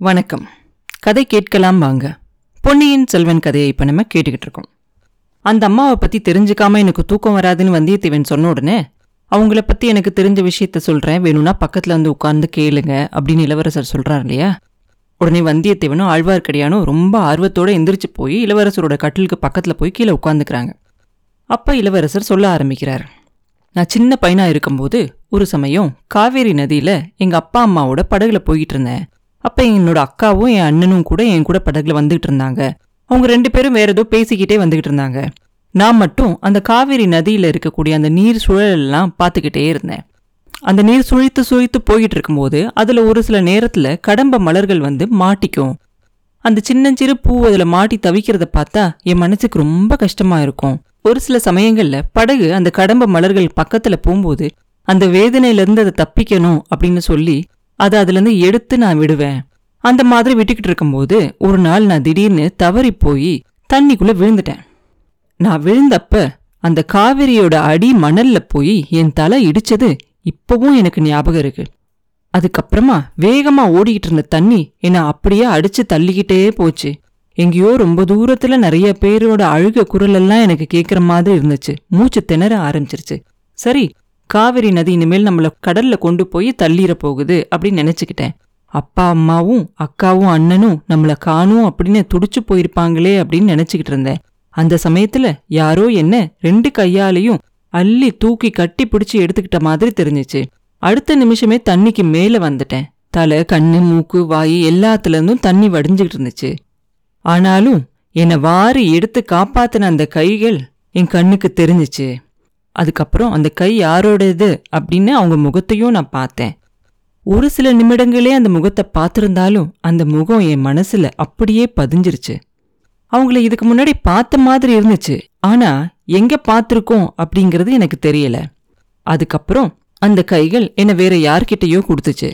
வணக்கம். கதை கேட்கலாம் வாங்க. பொன்னியின் செல்வன் கதையை இப்போ நம்ம கேட்டுக்கிட்டு இருக்கோம். அந்த அம்மாவை பற்றி தெரிஞ்சுக்காம எனக்கு தூக்கம் வராதுன்னு வந்தியத்தேவன் சொன்ன உடனே அவங்கள பற்றி எனக்கு தெரிஞ்ச விஷயத்த சொல்கிறேன் வேணும்னா பக்கத்தில் வந்து உட்கார்ந்து கேளுங்க அப்படின்னு இளவரசர் சொல்கிறார் இல்லையா? உடனே வந்தியத்தேவனும் ஆழ்வார்க்கடியானும் ரொம்ப ஆர்வத்தோட எந்திரிச்சு போய் இளவரசரோட கட்டிலுக்கு பக்கத்தில் போய் கீழே உட்காந்துக்கிறாங்க அப்போ இளவரசர் சொல்ல ஆரம்பிக்கிறார். நான் சின்ன பையனாக இருக்கும்போது ஒரு சமயம் காவேரி நதியில் எங்கள் அப்பா அம்மாவோட படகுல போய்கிட்டு இருந்தேன். அப்போ என்னோட அக்காவும் என் அண்ணனும் கூட என் கூட படகுல வந்துகிட்டு இருந்தாங்க. அவங்க ரெண்டு பேரும் வேற ஏதோ பேசிக்கிட்டே வந்துகிட்டு இருந்தாங்க. நான் மட்டும் அந்த காவேரி நதியில் இருக்கக்கூடிய அந்த நீர் சுழலெல்லாம் பார்த்துக்கிட்டே இருந்தேன். அந்த நீர் சுழித்து சுழித்து போயிட்டு இருக்கும்போது அதில் ஒரு சில நேரத்தில் கடம்ப மலர்கள் வந்து மாட்டிக்கும். அந்த சின்னஞ்சிறு பூ அதில் மாட்டி தவிக்கிறத பார்த்தா என் மனசுக்கு ரொம்ப கஷ்டமாக இருக்கும். ஒரு சில சமயங்களில் படகு அந்த கடம்ப மலர்கள் பக்கத்தில் போகும்போது அந்த வேதனையிலேருந்து அதை தப்பிக்கணும் அப்படின்னு சொல்லி அதை அதுல இருந்து எடுத்து நான் விடுவேன். அந்த மாதிரி விட்டுக்கிட்டு இருக்கும்போது ஒரு நாள் நான் திடீர்னு தவறி போய் தண்ணிக்குள்ள விழுந்துட்டேன். நான் விழுந்தப்ப அந்த காவிரியோட அடி மணல்ல போய் என் தலை இடிச்சது இப்பவும் எனக்கு ஞாபகம் இருக்கு. அதுக்கப்புறமா வேகமா ஓடிக்கிட்டு இருந்த தண்ணி என்னை அப்படியே அடிச்சு தள்ளிக்கிட்டே போச்சு. எங்கேயோ ரொம்ப தூரத்துல நிறைய பேரோட அழுக குரல் எல்லாம் எனக்கு கேட்குற மாதிரி இருந்துச்சு. மூச்சு திணற ஆரம்பிச்சிருச்சு. சரி காவிரி நதி இனிமேல் நம்மள கடல்ல கொண்டு போய் தள்ளிட போகுது அப்படின்னு நினைச்சுக்கிட்டேன். அப்பா அம்மாவும் அக்காவும் அண்ணனும் நம்மள காணும் அப்படின்னு துடிச்சு போயிருப்பாங்களே அப்படின்னு நினைச்சுக்கிட்டு இருந்தேன். அந்த சமயத்துல யாரோ என்ன ரெண்டு கையாலையும் அள்ளி தூக்கி கட்டி பிடிச்சி எடுத்துக்கிட்ட மாதிரி தெரிஞ்சுச்சு. அடுத்த நிமிஷமே தண்ணிக்கு மேல வந்துட்டேன். தலை கண்ணு மூக்கு வாய் எல்லாத்துல இருந்தும் தண்ணி வடிஞ்சுக்கிட்டு இருந்துச்சு. ஆனாலும் என்னை வாரி எடுத்து காப்பாத்தின அந்த கைகள் என் கண்ணுக்கு தெரிஞ்சுச்சு. அதுக்கப்புறம் அந்த கை யாரோடது அப்படின்னு அவங்க முகத்தையும் நான் பார்த்தேன். ஒரு சில நிமிடங்களே அந்த முகத்தை பார்த்திருந்தாலும் அந்த முகம் என் மனசுல அப்படியே பதிஞ்சிருச்சு. அவங்கள இதுக்கு முன்னாடி பார்த்த மாதிரி இருந்துச்சு. ஆனா எங்க பார்த்துருக்கோம் அப்படிங்கிறது எனக்கு தெரியல. அதுக்கப்புறம் அந்த கைகள் என்னை வேற யார்கிட்டயோ கொடுத்துச்சு.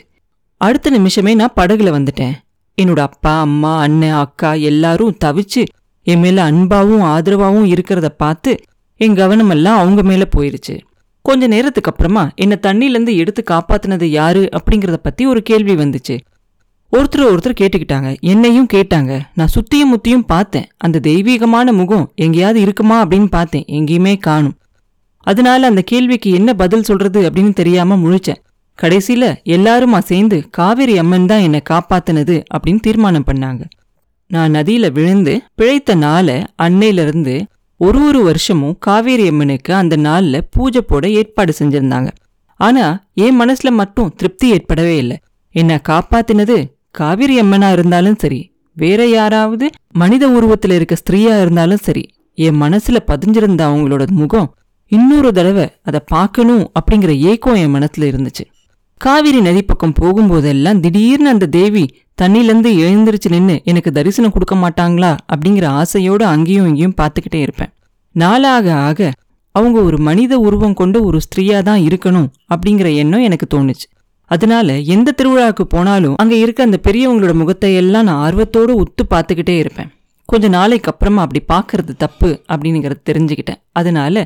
அடுத்த நிமிஷமே நான் படகுல வந்துட்டேன். என்னோட அப்பா அம்மா அண்ணன் அக்கா எல்லாரும் தவிச்சு என் மேல அன்பாவும் ஆதரவாவும் இருக்கிறத பார்த்து என் கவனமெல்லாம் அவங்க மேலே போயிருச்சு. கொஞ்ச நேரத்துக்கு அப்புறமா என்னை தண்ணியிலேருந்து எடுத்து காப்பாத்தினது யாரு அப்படிங்கிறத பற்றி ஒரு கேள்வி வந்துச்சு. ஒருத்தர் ஒருத்தர் கேட்டுக்கிட்டாங்க. என்னையும் கேட்டாங்க. நான் சுத்தியும் முத்தியும் பார்த்தேன். அந்த தெய்வீகமான முகம் எங்கேயாவது இருக்குமா அப்படின்னு பார்த்தேன். எங்கேயுமே காணும். அதனால அந்த கேள்விக்கு என்ன பதில் சொல்றது அப்படின்னு தெரியாம முழிச்சேன். கடைசியில எல்லாருமா சேர்ந்து காவேரி அம்மன் தான் என்னை காப்பாத்தினது அப்படின்னு தீர்மானம் பண்ணாங்க. நான் நதியில விழுந்து பிழைத்த நாளை அன்னையிலிருந்து ஒரு ஒரு வருஷமும் காவேரி அம்மனுக்கு அந்த நாள்ல பூஜை போட ஏற்பாடு செஞ்சிருந்தாங்க. ஆனா என் மனசுல மட்டும் திருப்தி ஏற்படவே இல்லை. என்னை காப்பாத்தினது காவேரி அம்மனா இருந்தாலும் சரி வேற யாராவது மனித உருவத்துல இருக்க ஸ்திரீயா இருந்தாலும் சரி என் மனசுல பதிஞ்சிருந்த அவங்களோட முகம் இன்னொரு தடவை அதை பார்க்கணும் அப்படிங்கிற ஏக்கம் என் மனசுல இருந்துச்சு. காவிரி நதி பக்கம் போகும்போதெல்லாம் திடீர்னு அந்த தேவி தண்ணிலேருந்து எழுந்திருச்சு நின்று எனக்கு தரிசனம் கொடுக்க மாட்டாங்களா? அப்படிங்கிற ஆசையோடு அங்கேயும் இங்கேயும் பார்த்துக்கிட்டே இருப்பேன். நாளாக ஆக அவங்க ஒரு மனித உருவம் கொண்ட ஒரு ஸ்திரீயா தான் இருக்கணும் அப்படிங்கிற எண்ணம் எனக்கு தோணுச்சு. அதனால எந்த திருவிழாவுக்கு போனாலும் அங்கே இருக்க அந்த பெரியவங்களோட முகத்தை எல்லாம் நான் ஆர்வத்தோட உத்து பார்த்துக்கிட்டே இருப்பேன். கொஞ்ச நாளைக்கு அப்புறமா அப்படி பார்க்கறது தப்பு அப்படிங்கிறத தெரிஞ்சுக்கிட்டேன். அதனால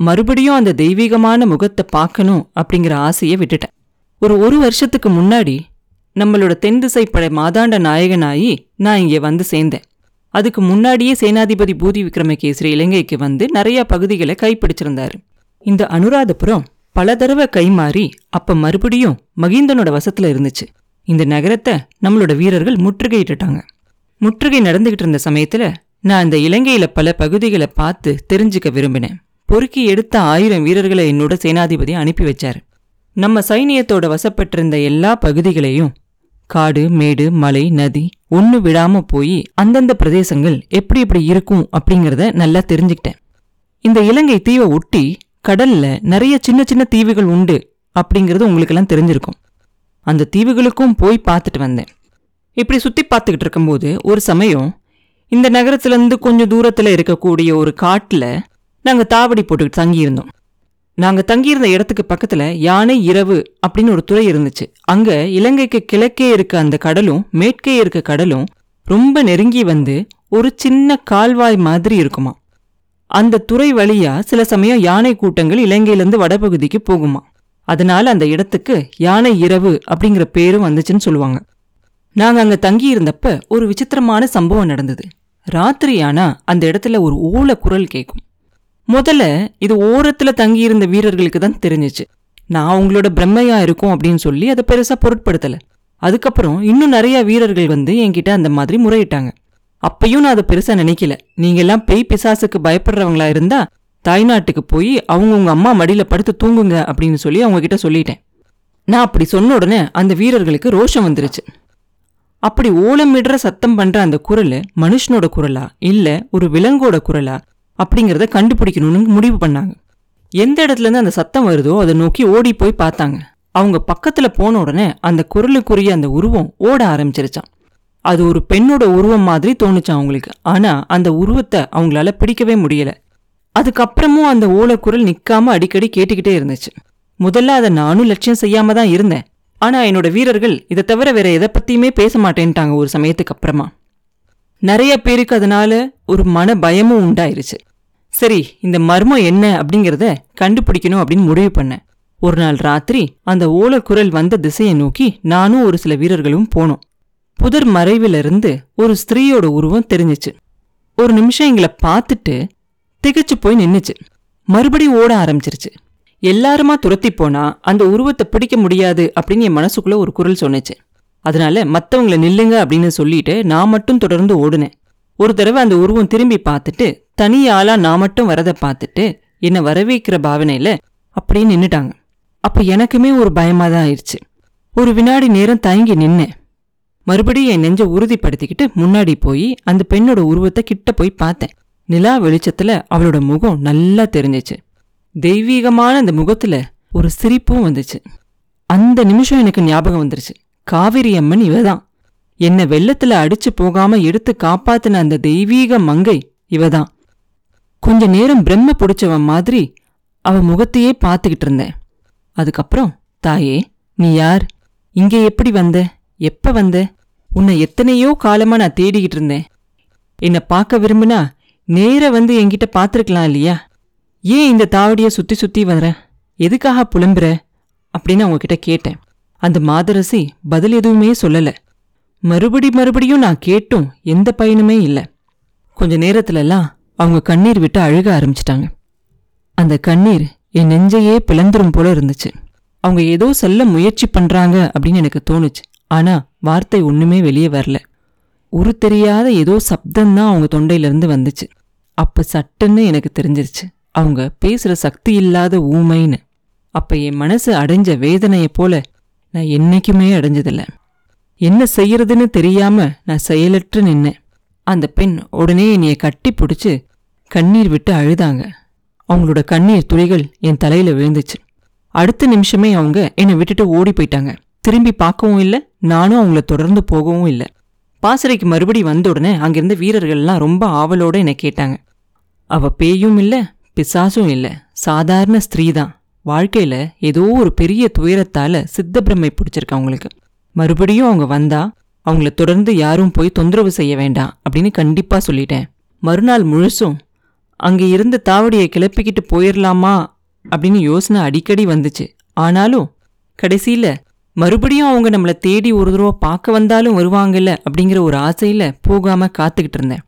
மறுபடியும் அந்த தெய்வீகமான முகத்தை பார்க்கணும் அப்படிங்கிற ஆசையை விட்டுட்டேன். ஒரு ஒரு வருஷத்துக்கு முன்னாடி நம்மளோட தென் திசைப்படை படை மாதாண்ட நாயகனாயி நான் இங்கே வந்து சேர்ந்தேன். அதுக்கு முன்னாடியே சேனாதிபதி பூதி விக்ரமகேசரி இலங்கைக்கு வந்து நிறைய பகுதிகளை கைப்பிடிச்சிருந்தாரு. இந்த அனுராதபுரம் பல தடவை கைமாறி அப்ப மறுபடியும் மகிந்தனோட வசத்துல இருந்துச்சு. இந்த நகரத்தை நம்மளோட வீரர்கள் முற்றுகையிட்டுட்டாங்க. முற்றுகை நடந்துகிட்டு இருந்த சமயத்துல நான் இந்த இலங்கையில பல பகுதிகளை பார்த்து தெரிஞ்சுக்க விரும்பினேன். பொறுக்கி எடுத்த ஆயிரம் வீரர்களை என்னோட சேனாதிபதி அனுப்பி வச்சாரு. நம்ம சைனியத்தோட வசப்பட்டிருந்த எல்லா பகுதிகளையும் காடு மேடு மலை நதி ஒண்ணு விடாம போய் அந்தந்த பிரதேசங்கள் எப்படி எப்படி இருக்கும் அப்படிங்கறத நல்லா தெரிஞ்சுக்கிட்டேன். இந்த இலங்கை தீவை ஒட்டி கடல்ல நிறைய சின்ன சின்ன தீவுகள் உண்டு அப்படிங்கிறது உங்களுக்கெல்லாம் தெரிஞ்சிருக்கும். அந்த தீவுகளுக்கும் போய் பார்த்துட்டு வந்தேன். இப்படி சுத்தி பார்த்துக்கிட்டு இருக்கும்போது ஒரு சமயம் இந்த நகரத்துல இருந்து கொஞ்சம் தூரத்துல இருக்கக்கூடிய ஒரு காட்டுல நாங்க தாவடி போட்டுக்கிட்டு தங்கியிருந்தோம். நாங்கள் தங்கியிருந்த இடத்துக்கு பக்கத்தில் யானை இரவு அப்படின்னு ஒரு துறை இருந்துச்சு. அங்கே இலங்கைக்கு கிழக்கே இருக்க அந்த கடலும் மேற்கே இருக்க கடலும் ரொம்ப நெருங்கி வந்து ஒரு சின்ன கால்வாய் மாதிரி இருக்குமா. அந்த துறை வழியா சில சமயம் யானை கூட்டங்கள் இலங்கையிலிருந்து வடபகுதிக்கு போகுமா. அதனால அந்த இடத்துக்கு யானை இரவு அப்படிங்கிற பேரும் வந்துச்சுன்னு சொல்லுவாங்க. நாங்கள் அங்கே தங்கியிருந்தப்ப ஒரு விசித்திரமான சம்பவம் நடந்தது. ராத்திரியானா அந்த இடத்துல ஒரு ஓல குரல் கேட்கும் முதல்ல இது ஓரத்தில் தங்கியிருந்த வீரர்களுக்கு தான் தெரிஞ்சிச்சு. நான் அவங்களோட பிரம்மையா இருக்கும் அப்படின்னு சொல்லி அதை பெருசாக பொருட்படுத்தலை. அதுக்கப்புறம் இன்னும் நிறைய வீரர்கள் வந்து என்கிட்ட அந்த மாதிரி முறையிட்டாங்க. அப்பையும் நான் அதை பெருசாக நினைக்கல. நீங்கெல்லாம் பேய் பிசாசுக்கு பயப்படுறவங்களா இருந்தா தாய்நாட்டுக்கு போய் அவங்க உங்க அம்மா மடியில் படுத்து தூங்குங்க அப்படின்னு சொல்லி அவங்க கிட்ட சொல்லிட்டேன். நான் அப்படி சொன்ன உடனே அந்த வீரர்களுக்கு ரோஷம் வந்துருச்சு. அப்படி ஓலமிடுற சத்தம் பண்ற அந்த குரல் மனுஷனோட குரலா இல்ல ஒரு விலங்கோட குரலா அப்படிங்கிறத கண்டுபிடிக்கணும்னு முடிவு பண்ணாங்க. எந்த இடத்துல இருந்து அந்த சத்தம் வருதோ அதை நோக்கி ஓடி போய் பார்த்தாங்க. அவங்க பக்கத்தில் போன உடனே அந்த குரலுக்குரிய அந்த உருவம் ஓட ஆரம்பிச்சிருச்சான் அது ஒரு பெண்ணோட உருவம் மாதிரி தோணுச்சான் அவங்களுக்கு. ஆனால் அந்த உருவத்தை அவங்களால பிடிக்கவே முடியலை. அதுக்கப்புறமும் அந்த ஓலக்குரல் நிற்காம அடிக்கடி கேட்டுக்கிட்டே இருந்துச்சு. முதல்ல அதை நானும் லட்சியம் செய்யாம தான் இருந்தேன். ஆனால் என்னோட வீரர்கள் இதை தவிர வேற எதை பற்றியுமே பேச மாட்டேன்ட்டாங்க ஒரு சமயத்துக்கு அப்புறமா. நிறைய பேருக்கு அதனால ஒரு மன பயமும் உண்டாயிருச்சு. சரி இந்த மர்மம் என்ன அப்படிங்கிறத கண்டுபிடிக்கணும் அப்படின்னு முடிவு பண்ணேன் ஒரு நாள் ராத்திரி அந்த ஓலக்குரல் வந்த திசையை நோக்கி நானும் ஒரு சில வீரர்களும் போனோம். புதர் மறைவிலிருந்து ஒரு ஸ்திரீயோட உருவம் தெரிஞ்சுச்சு. ஒரு நிமிஷம் எங்களை பார்த்துட்டு திகைச்சு போய் நின்றுச்சு மறுபடியும் ஓட ஆரம்பிச்சிருச்சு. எல்லாருமா துரத்தி போனா அந்த உருவத்தை பிடிக்க முடியாது அப்படின்னு என் மனசுக்குள்ள ஒரு குரல் சொன்னுச்சு. அதனால மற்றவங்கள நில்லுங்க அப்படின்னு சொல்லிட்டு நான் மட்டும் தொடர்ந்து ஓடுனேன். ஒரு தடவை அந்த உருவம் திரும்பி பார்த்துட்டு தனி ஆளா நான் மட்டும் வரதை பார்த்துட்டு என்னை வரவேற்கிற பாவனையில அப்படியே நின்னுட்டாங்க. அப்ப எனக்குமே ஒரு பயமா தான் ஆயிடுச்சு. ஒரு வினாடி நேரம் தயங்கி நின்னேன். மறுபடியும் என் நெஞ்ச உறுதிப்படுத்திக்கிட்டு முன்னாடி போய் அந்த பெண்ணோட உருவத்தை கிட்ட போய் பார்த்தேன். நிலா வெளிச்சத்துல அவளோட முகம் நல்லா தெரிஞ்சுச்சு. தெய்வீகமான அந்த முகத்துல ஒரு சிரிப்பும் வந்துச்சு. அந்த நிமிஷம் எனக்கு ஞாபகம் வந்துருச்சு. காவிரி அம்மன் இவதான். என்ன வெள்ளத்துல அடிச்சு போகாம எடுத்து காப்பாத்தின அந்த தெய்வீக மங்கை இவதான். கொஞ்ச நேரம் பிரம்ம பிடிச்சவன் மாதிரி அவ முகத்தையே பார்த்துக்கிட்டு இருந்தேன். அதுக்கப்புறம் தாயே நீ யார்? இங்கே எப்படி வந்த? எப்ப வந்த? உன்னை எத்தனையோ காலமா நான் தேடிக்கிட்டு இருந்தேன். என்னை பார்க்க விரும்பினா நேர வந்து என்கிட்ட பார்த்துருக்கலாம் இல்லையா? ஏன் இந்த தாவடிய சுத்தி சுத்தி வர்ற? எதுக்காக புலம்புற? அப்படின்னு அவங்க கிட்ட கேட்டேன். அந்த மாதரசி பதில் எதுவுமே சொல்லல. மறுபடி மறுபடியும் நான் கேட்டும் எந்த பயனுமே இல்லை. கொஞ்ச நேரத்துலலாம் அவங்க கண்ணீர் விட்டு அழுக ஆரம்பிச்சிட்டாங்க. அந்த கண்ணீர் என் நெஞ்சையே பிளந்துரும் போல இருந்துச்சு. அவங்க ஏதோ சொல்ல முயற்சி பண்றாங்க அப்படின்னு எனக்கு தோணுச்சு. ஆனா வார்த்தை ஒண்ணுமே வெளியே வரல. உரு தெரியாத ஏதோ சப்தம்தான் அவங்க தொண்டையிலிருந்து வந்துச்சு. அப்ப சட்டுன்னு எனக்கு தெரிஞ்சிருச்சு. அவங்க பேசுற சக்தி இல்லாத ஊமைன்னு. அப்ப என் மனசு அடைஞ்ச வேதனையை போல நான் என்னைக்குமே அடைஞ்சதில்ல. என்ன செய்யறதுன்னு தெரியாம நான் செயலற்று நின்னேன். அந்த பெண் உடனே என்னைய கட்டி பிடிச்சு கண்ணீர் விட்டு அழுதாங்க. அவங்களோட கண்ணீர் துளிகள் என் தலையில விழுந்துச்சு. அடுத்த நிமிஷமே அவங்க என்னை விட்டுட்டு ஓடி போயிட்டாங்க. திரும்பி பார்க்கவும் இல்லை நானும் அவங்கள தொடர்ந்து போகவும் இல்லை. பாசறைக்கு மறுபடி வந்த உடனே அங்கிருந்த வீரர்கள்லாம் ரொம்ப ஆவலோடு என்னை கேட்டாங்க. அவ பேயும் இல்லை பிசாசும் இல்லை சாதாரண ஸ்திரீ தான் வாழ்க்கையில் ஏதோ ஒரு பெரிய துயரத்தால் சித்தப்பிரமை பிடிச்சிருக்கு அவங்களுக்கு. மறுபடியும் அவங்க வந்தா அவங்கள தொடர்ந்து யாரும் போய் தொந்தரவு செய்ய வேண்டாம் அப்படின்னு கண்டிப்பாக சொல்லிட்டேன். மறுநாள் முழுசும் அங்கே இருந்த தாவடியை கிளப்பிக்கிட்டு போயிடலாமா அப்படின்னு யோசனை அடிக்கடி வந்துச்சு. ஆனாலும் கடைசியில் மறுபடியும் அவங்க நம்மளை தேடி ஒரு தடவை பார்க்க வந்தாலும் வருவாங்கல்ல அப்படிங்கிற ஒரு ஆசையில் போகாமல் காத்துக்கிட்டு இருந்தேன்.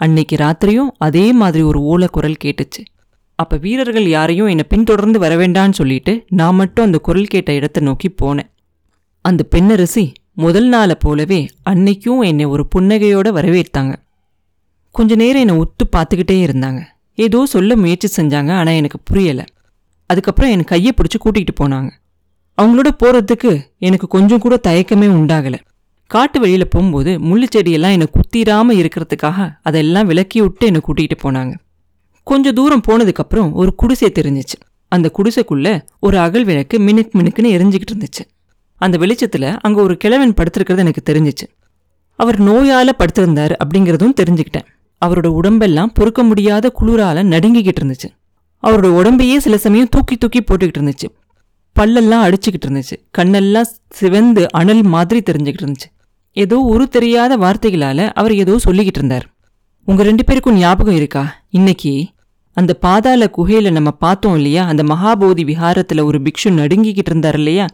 அன்னைக்கு ராத்திரியும் அதே மாதிரி ஒரு ஓலை குரல் கேட்டுச்சு. அப்போ வீரர்கள் யாரையும் என்னை பின்தொடர்ந்து வரவேண்டான்னு சொல்லிட்டு நான் மட்டும் அந்த குரல் கேட்ட இடத்தை நோக்கி போனேன். அந்த பெண்ணரசி முதல் நாளை போலவே அன்னைக்கும் என்னை ஒரு புன்னகையோடு வரவேற்றாங்க. கொஞ்ச நேரம் என்னை ஒத்து பார்த்துக்கிட்டே இருந்தாங்க. ஏதோ சொல்ல முயற்சி செஞ்சாங்க ஆனால் எனக்கு புரியலை. அதுக்கப்புறம் என் கையை பிடிச்சி கூட்டிகிட்டு போனாங்க. அவங்களோட போகிறதுக்கு எனக்கு கொஞ்சம் கூட தயக்கமே உண்டாகலை. காட்டு வெளியில் போகும்போது முள்ளு செடியெல்லாம் என்னை குத்திராமல் இருக்கிறதுக்காக அதெல்லாம் விலக்கி விட்டு என்னை கூட்டிகிட்டு போனாங்க. கொஞ்சம் தூரம் போனதுக்கப்புறம் ஒரு குடிசை தெரிஞ்சிச்சு. அந்த குடிசைக்குள்ளே ஒரு அகல் விளக்கு மினுக்கு மினுக்குன்னு எரிஞ்சிக்கிட்டு இருந்துச்சு. அந்த வெளிச்சத்தில் அங்கே ஒரு கிழவன் படுத்திருக்கிறது எனக்கு தெரிஞ்சிச்சு. அவர் நோயால் படுத்திருந்தார் அப்படிங்கிறதும் தெரிஞ்சுக்கிட்டேன். அவரோட உடம்பெல்லாம் பொறுக்க முடியாத குளிரால நடுங்கிக்கிட்டு இருந்துச்சு. அவரோட உடம்பையே சில சமயம் தூக்கி தூக்கி போட்டுக்கிட்டு இருந்துச்சு. பல்லெல்லாம் அடிச்சுக்கிட்டு இருந்துச்சு. கண்ணெல்லாம் சிவந்து அனல் மாதிரி தெரிஞ்சுக்கிட்டு இருந்துச்சு. ஏதோ ஒரு தெரியாத வார்த்தைகளால அவர் ஏதோ சொல்லிக்கிட்டு இருந்தார். உங்க ரெண்டு பேருக்கும் ஞாபகம் இருக்கா? இன்னைக்கு அந்த பாதாள குகையில நம்ம பார்த்தோம் இல்லையா? அந்த மகாபோதி விஹாரத்துல ஒரு பிக்ஷு நடுங்கிக்கிட்டு இருந்தார் இல்லையா?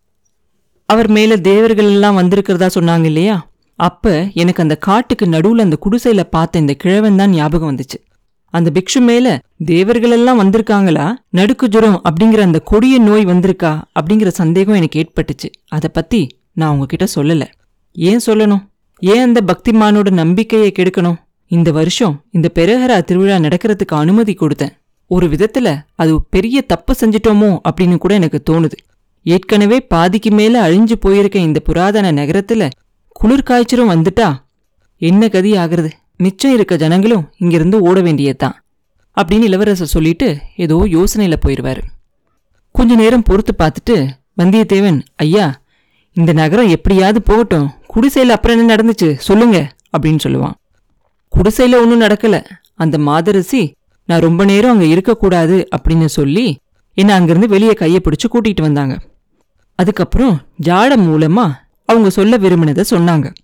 அவர் மேல தேவர்கள் எல்லாம் வந்திருக்கிறதா சொன்னாங்க இல்லையா? அப்ப எனக்கு அந்த காட்டுக்கு நடுவுல அந்த குடிசையில பார்த்த இந்த கிழவன் தான் ஞாபகம் வந்துச்சு. அந்த பிக்ஷு மேல தேவர்களெல்லாம் வந்திருக்காங்களா? நடுக்கு ஜுரம் அப்படிங்கிற அந்த கொடிய நோய் வந்திருக்கா? அப்படிங்கிற சந்தேகம் எனக்கு ஏற்பட்டுச்சு. அதை பத்தி நான் உங்ககிட்ட சொல்லல. ஏன் சொல்லணும்? ஏன் அந்த பக்திமானோட நம்பிக்கையை கெடுக்கணும்? இந்த வருஷம் இந்த பெருஹரா திருவிழா நடக்கிறதுக்கு அனுமதி கொடுத்தேன். ஒரு விதத்துல அது பெரிய தப்பு செஞ்சிட்டோமோ அப்படின்னு கூட எனக்கு தோணுது. ஏற்கனவே பாதிக்கு மேல அழிஞ்சு போயிருக்க இந்த புராதன நகரத்துல குளிர்காய்ச்சலும் வந்துட்டா? என்ன கதி ஆகிறது? மிச்சம் இருக்க ஜனங்களும் இங்கிருந்து ஓட வேண்டியதுதான் அப்படின்னு இளவரசர் சொல்லிட்டு ஏதோ யோசனையில் போயிடுவாரு கொஞ்ச நேரம் பொறுத்து பார்த்துட்டு வந்தியத்தேவன் ஐயா இந்த நகரம் எப்படியாவது போகட்டும். குடிசையில் அப்புறம் என்ன நடந்துச்சு? சொல்லுங்க அப்படின்னு சொல்லுவான். குடிசையில் ஒன்றும் நடக்கல. அந்த மாதரசி நான் ரொம்ப நேரம் அங்கே இருக்கக்கூடாது அப்படின்னு சொல்லி என்னை அங்கேருந்து வெளியே கையை பிடிச்சி கூட்டிகிட்டு வந்தாங்க. அதுக்கப்புறம் ஜாட மூலமாக அவங்க சொல்ல விரும்பினதை சொன்னாங்க.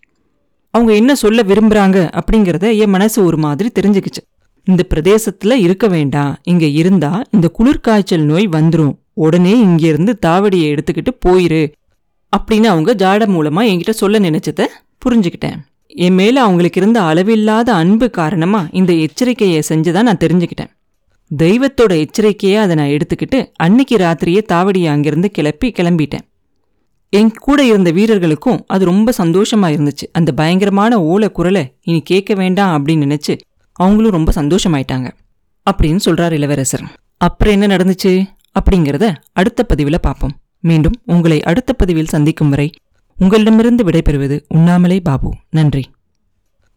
அவங்க என்ன சொல்ல விரும்புறாங்க அப்படிங்கிறத என் மனசு ஒரு மாதிரி தெரிஞ்சுக்கிச்சு. இந்த பிரதேசத்துல இருக்க வேண்டாம். இங்க இருந்தா இந்த குளிர்காய்ச்சல் நோய் வந்துரும். உடனே இங்கேருந்து தாவடியை எடுத்துக்கிட்டு போயிரு அப்படின்னு அவங்க ஜாட மூலமா என்கிட்ட சொல்ல நினைச்சத புரிஞ்சுக்கிட்டேன். என் மேல அவங்களுக்கு இருந்த அளவில்லாத அன்பு காரணமா இந்த எச்சரிக்கையை செஞ்சுதான் நான் தெரிஞ்சுக்கிட்டேன். தெய்வத்தோட எச்சரிக்கையை அதை நான் எடுத்துக்கிட்டு அன்னைக்கு ராத்திரியே தாவடியை அங்கிருந்து கிளப்பி கிளம்பிட்டேன். என் கூட இருந்த வீரர்களுக்கும் அது ரொம்ப சந்தோஷமா இருந்துச்சு. அந்த பயங்கரமான ஓல குரலை இனி கேட்க வேண்டாம் அப்படின்னு நினைச்சு அவங்களும் ரொம்ப சந்தோஷமாயிட்டாங்க. அப்படின்னு சொல்றார் இளவரசர். அப்புறம் என்ன நடந்துச்சு? அப்படிங்கிறத அடுத்த பதிவில் பார்ப்போம். மீண்டும் உங்களை அடுத்த பதிவில் சந்திக்கும் வரை உங்களிடமிருந்து விடைபெறுவது உண்ணாமலே பாபு. நன்றி.